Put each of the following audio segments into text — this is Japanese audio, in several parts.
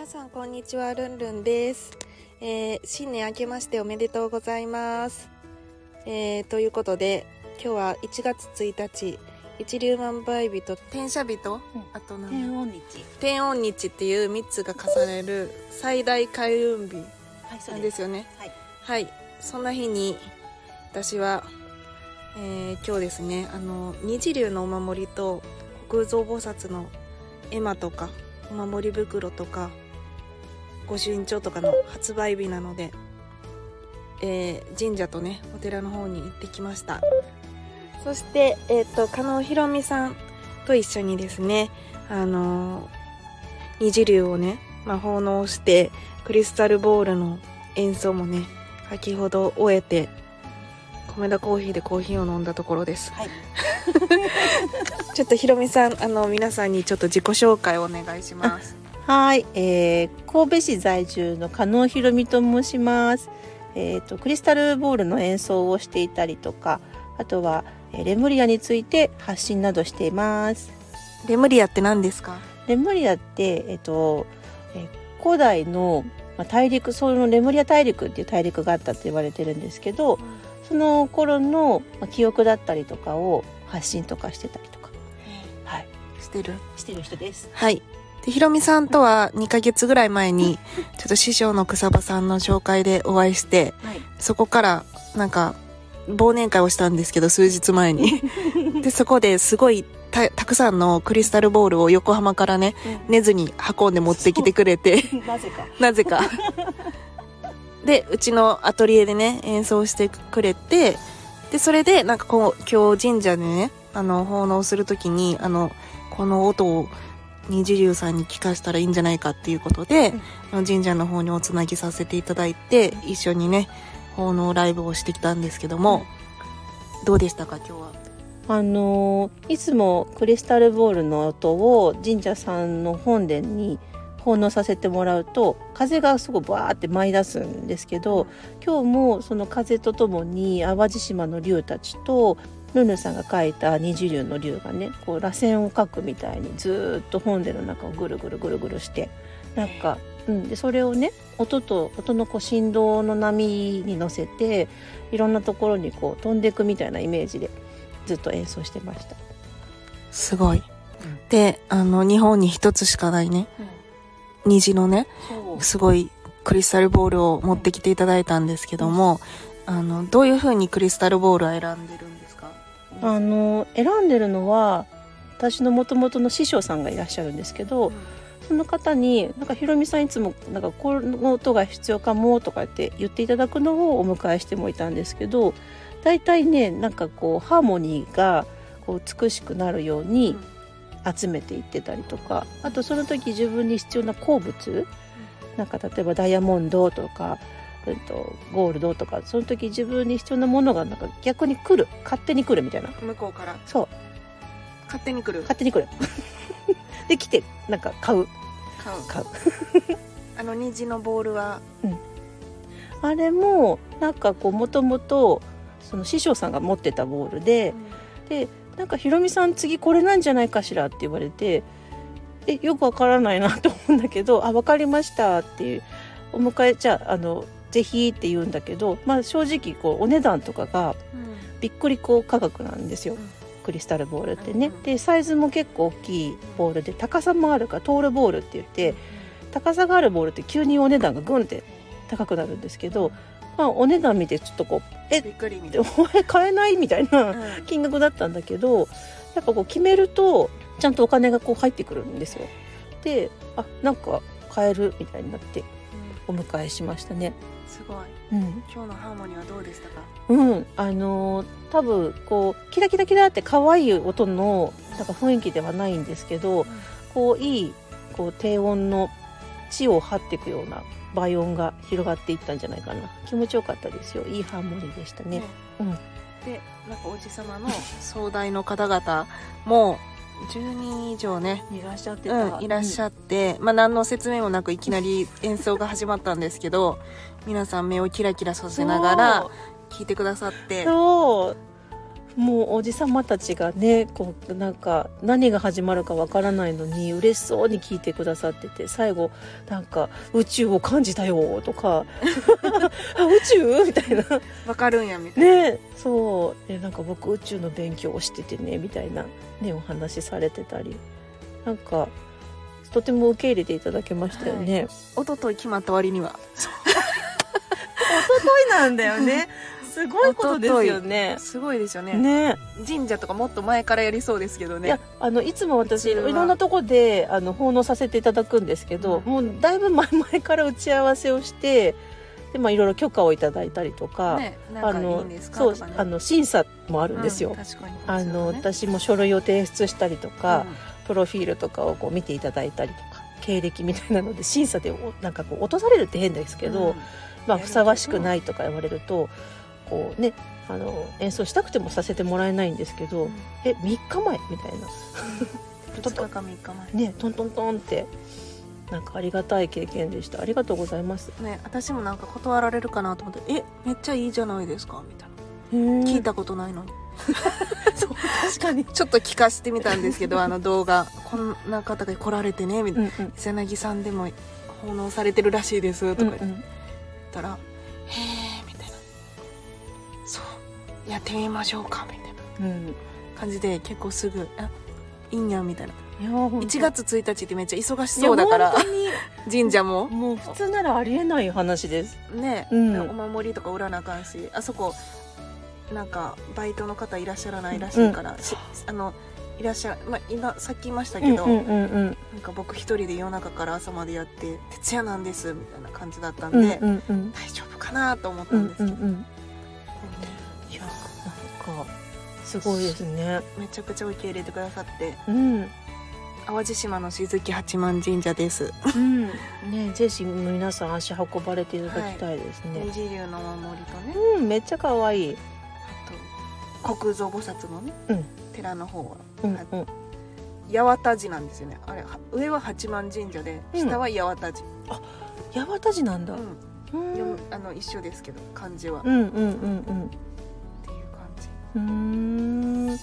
皆さんこんにちは、ルンルンです。えー新年明けましておめでとうございます。えーということで、今日は1月1日、一粒万倍日と天赦日と、うんあと何天音日。天音日っていう3つが重ねる最大開運日なうんです。よね。はい。はい、そんな日に私は、えー今日ですねあの二流のお守りと国蔵菩薩の絵馬とかお守り袋とか御朱印帳とかの発売日なので、えー神社とねお寺の方に行ってきました。そして、えっと加納ひろみさんと一緒にですねあの二次流をね、まあ、奉納してクリスタルボールの演奏もね先ほど終えて米田コーヒーでコーヒーを飲んだところです。はい。ちょっとひろみさんあの皆さんにちょっと自己紹介をお願いしますはい、えー、神戸市在住の加納ひろみと申します。えっ、とクリスタルボールの演奏をしていたりとか、あとはえーレムリアについて発信などしています。レムリアって何ですか？レムリアってえっ、と、えー古代のまあ大陸、そのレムリア大陸っていう大陸があったって言われてるんですけど、その頃のまあ記憶だったりとかを発信とかしてたりとか、はい、してる？してる人です。はいでひろみさんとは2ヶ月ぐらい前にちょっと師匠の草場さんの紹介でお会いしてはい。そこからなんか忘年会をしたんですけど数日前に でそこですごいたたくさんのクリスタルボールを横浜からね寝ずに運んで持ってきてくれて なぜか。なぜかでうちのアトリエでね演奏してくれてでそれでなんかこう今日神社でねあの奉納するときにあのこの音を二流さんに聞かしたらいいんじゃないかっていうことで、あの神社の方におつなぎさせていただいて一緒にね奉納ライブをしてきたんですけども、どうでしたか今日は？あのーいつもクリスタルボールの音を神社さんの本殿に奉納させてもらうと風がすごいバーって舞い出すんですけど今日もその風とともに淡路島の竜たちとルヌさんが描いた二次竜の竜がねこう螺旋を描くみたいにずーっと本殿の中をぐるぐるぐるぐるしてなんか、うん、でそれをね音と音のこう振動の波に乗せていろんなところにこう飛んでいくみたいなイメージでずっと演奏してました。すごい、であの日本に一つしかないね虹のねすごいクリスタルボールを持ってきていただいたんですけども、あのどういう風にクリスタルボールを選んでるんですか？あの選んでるのは私の元々の師匠さんがいらっしゃるんですけど、その方になんかひろみさんいつもなんかこの音が必要かもとかって言っていただくのをお迎えしてもいたんですけど大体ねなんかこうハーモニーがこう美しくなるように集めていってたりとかあとその時自分に必要な鉱物なんか例えばダイヤモンドとか、えっと、ゴールドとかその時自分に必要なものがなんか逆に来る勝手に来るみたいな。向こうから。そう。勝手に来る。勝手に来る。で来てなんか買う。買う。買う。あの虹のボールは。あれもなんかこうもともとその師匠さんが持ってたボールででなんかひろみさん次これなんじゃないかしらって言われてえよくわからないなと思うんだけどあわかりましたっていうお迎えじゃああのぜひって言うんだけど、まあ、正直こうお値段とかがびっくり高価格なんですよ、うん。クリスタルボールってね、うんでサイズも結構大きいボールで高さもあるからトールボールって言って高さがあるボールって急にお値段がグンって高くなるんですけど、まあ、お値段見てちょっとこうえびっ お前買えないみたいなな、金額だったんだけどやっぱこう決めるとちゃんとお金がこう入ってくるんですよ。であなんか買えるみたいになってお迎えしましたね。すごい。うん、今日のハーモニーはどうでしたか？うん、あのー多分こうキラキラキラって可愛い音のなんか雰囲気ではないんですけど、こういいこう低音の地を張っていくような倍音が広がっていったんじゃないかな。気持ちよかったですよ。いいハーモニーでしたね。うん。でなんかおじさまの総代の方々も10人以上ね。いらっしゃってうん、いらっしゃって、まあ何の説明もなくいきなり演奏が始まったんですけど皆さん目をキラキラさせながら聴いてくださって。そうもうおじさまたちがねこうなんか何が始まるかわからないのに嬉しそうに聞いてくださってて最後なんか「宇宙を感じたよ」とか「あ宇宙?」みたいな。わかるんやみたいな、ねそう。でなんか僕宇宙の勉強をしててねみたいなねお話しされてたり。なんかとても受け入れていただけましたよね。一昨日決まった割には。一昨日なんだよねすごいことですよね。すごいですよね。ね。神社とかもっと前からやりそうですけどね。いやあのいつも私いろんなとこであの奉納させていただくんですけど、うん。もうだいぶ前々から打ち合わせをしてで、まあ、いろいろ許可をいただいたりとか、ねなんかいいあのそうあの審査もあるんですよ。うん確かに。あの私も書類を提出したりとか、うん。プロフィールとかをこう見ていただいたりとか経歴みたいなので審査でおなんかこう落とされるって変ですけど、うん。まあ、ふさわしくないとか言われるとこうねあの演奏したくてもさせてもらえないんですけど、え3日前？みたいな。2日か3日前。ねトントントンってなんかありがたい経験でした。ありがとうございます。ね私もなんか断られるかなと思って「えめっちゃいいじゃないですか」みたいな。聞いたことないのに。そう確かに。ちょっと聞かせてみたんですけど あの動画。こんな方が来られてねみたいな。うんうん「瀬薙さんでも奉納されてるらしいです」とか言っうんうん。たら「へえ」みたいな「そうやってみましょうか」みたいな。うん。感じで結構すぐ「あいいんや」みたいな。いや本当。1月1日ってめっちゃ忙しそうだから神社も。もう普通ならありえない話です。ね、うん。お守りとか売らなあかんしあそこなんかバイトの方いらっしゃらないらしいから、しあのいらっしゃまあ今さっき言いましたけど、うんうんうん。なんか僕一人で夜中から朝までやって徹夜なんですみたいな感じだったんうんで、うんうん。大丈夫かなと思ったうんんですけど、かすごいですね。めちゃくちゃ受け入れてくださって。うん。淡路島の静木八幡神社です。うん。ねぜひ皆さん足運ばれていただきたいですね、二次流のお守りとね。うんめっちゃ可愛い。あと国蔵菩薩のね、うん。寺の方は。うんはいうん。八幡寺なんですよね。あれは上は八幡神社でうん。下は八幡寺、八幡寺なんだ。うん。あの一緒ですけど漢字は、っうんうんうんうんうん。ね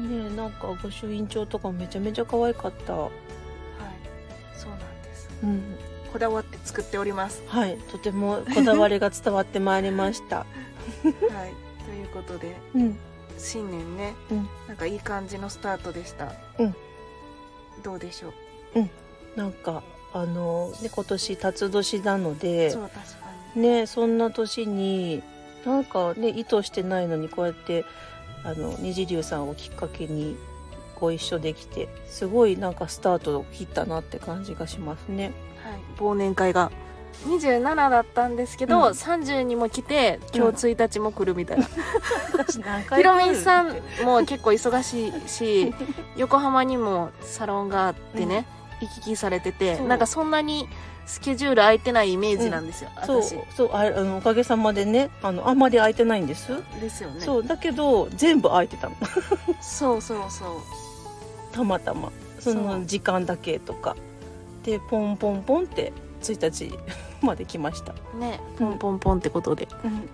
えなんか御朱印帳とかめちゃめちゃ可愛かった。はい。そうなんです。うん。こだわって作っております。はい。とてもこだわりが伝わってまいりました。はい。ということでうん。新年ね、うん。なんかいい感じのスタートでした。うん。どうでしょう？なんかあのね今年辰年なのでそう確かに。ねそんな年になんかね意図してないのにこうやってあの虹龍さんをきっかけにご一緒できてすごいなんかスタートを切ったなって感じがしますね。はい。忘年会が。27だったんですけど、うん。30にも来て今日1日も来るみたいな、私何ひろみんさんも結構忙しいし横浜にもサロンがあってね、行き来されててなんかそんなにスケジュール空いてないイメージなんですよ、そう私。そうああのおかげさまでねあのあんまり空いてないんです、ですよね。そうだけど全部空いてたの。そうそうそう。たまたま。その時間だけとか。でポンポンポンって1日 まで来ました、ね。ポンポンポンってことで。う ん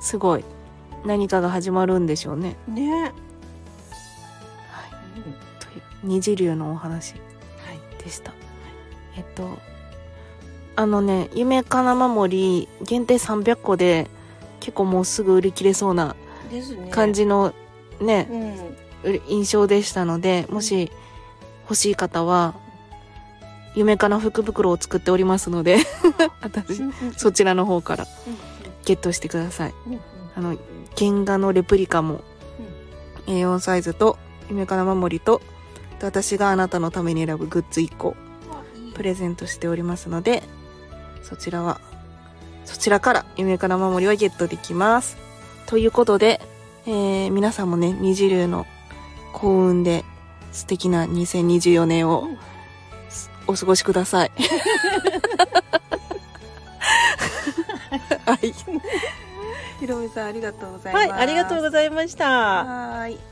すごい。何かが始まるんでしょうね。ね。はい。という二次流のお話でした、えっとあのね夢かな守り限定300個で結構もうすぐ売り切れそうな感じのねうん。う印象でしたのでもし欲しい方は夢かな福袋を作っておりますので 私。そちらの方からゲットしてください。あの原画のレプリカも A4 サイズと夢かな守りとで私があなたのために選ぶグッズ1個プレゼントしておりますので、そちらは、そちらから夢から守りはゲットできます。ということで、えー、皆さんもね、二次流の幸運で素敵な2024年をうんお過ごしください。はい。ひろみさんありがとうございます。はい、ありがとうございました。はーい。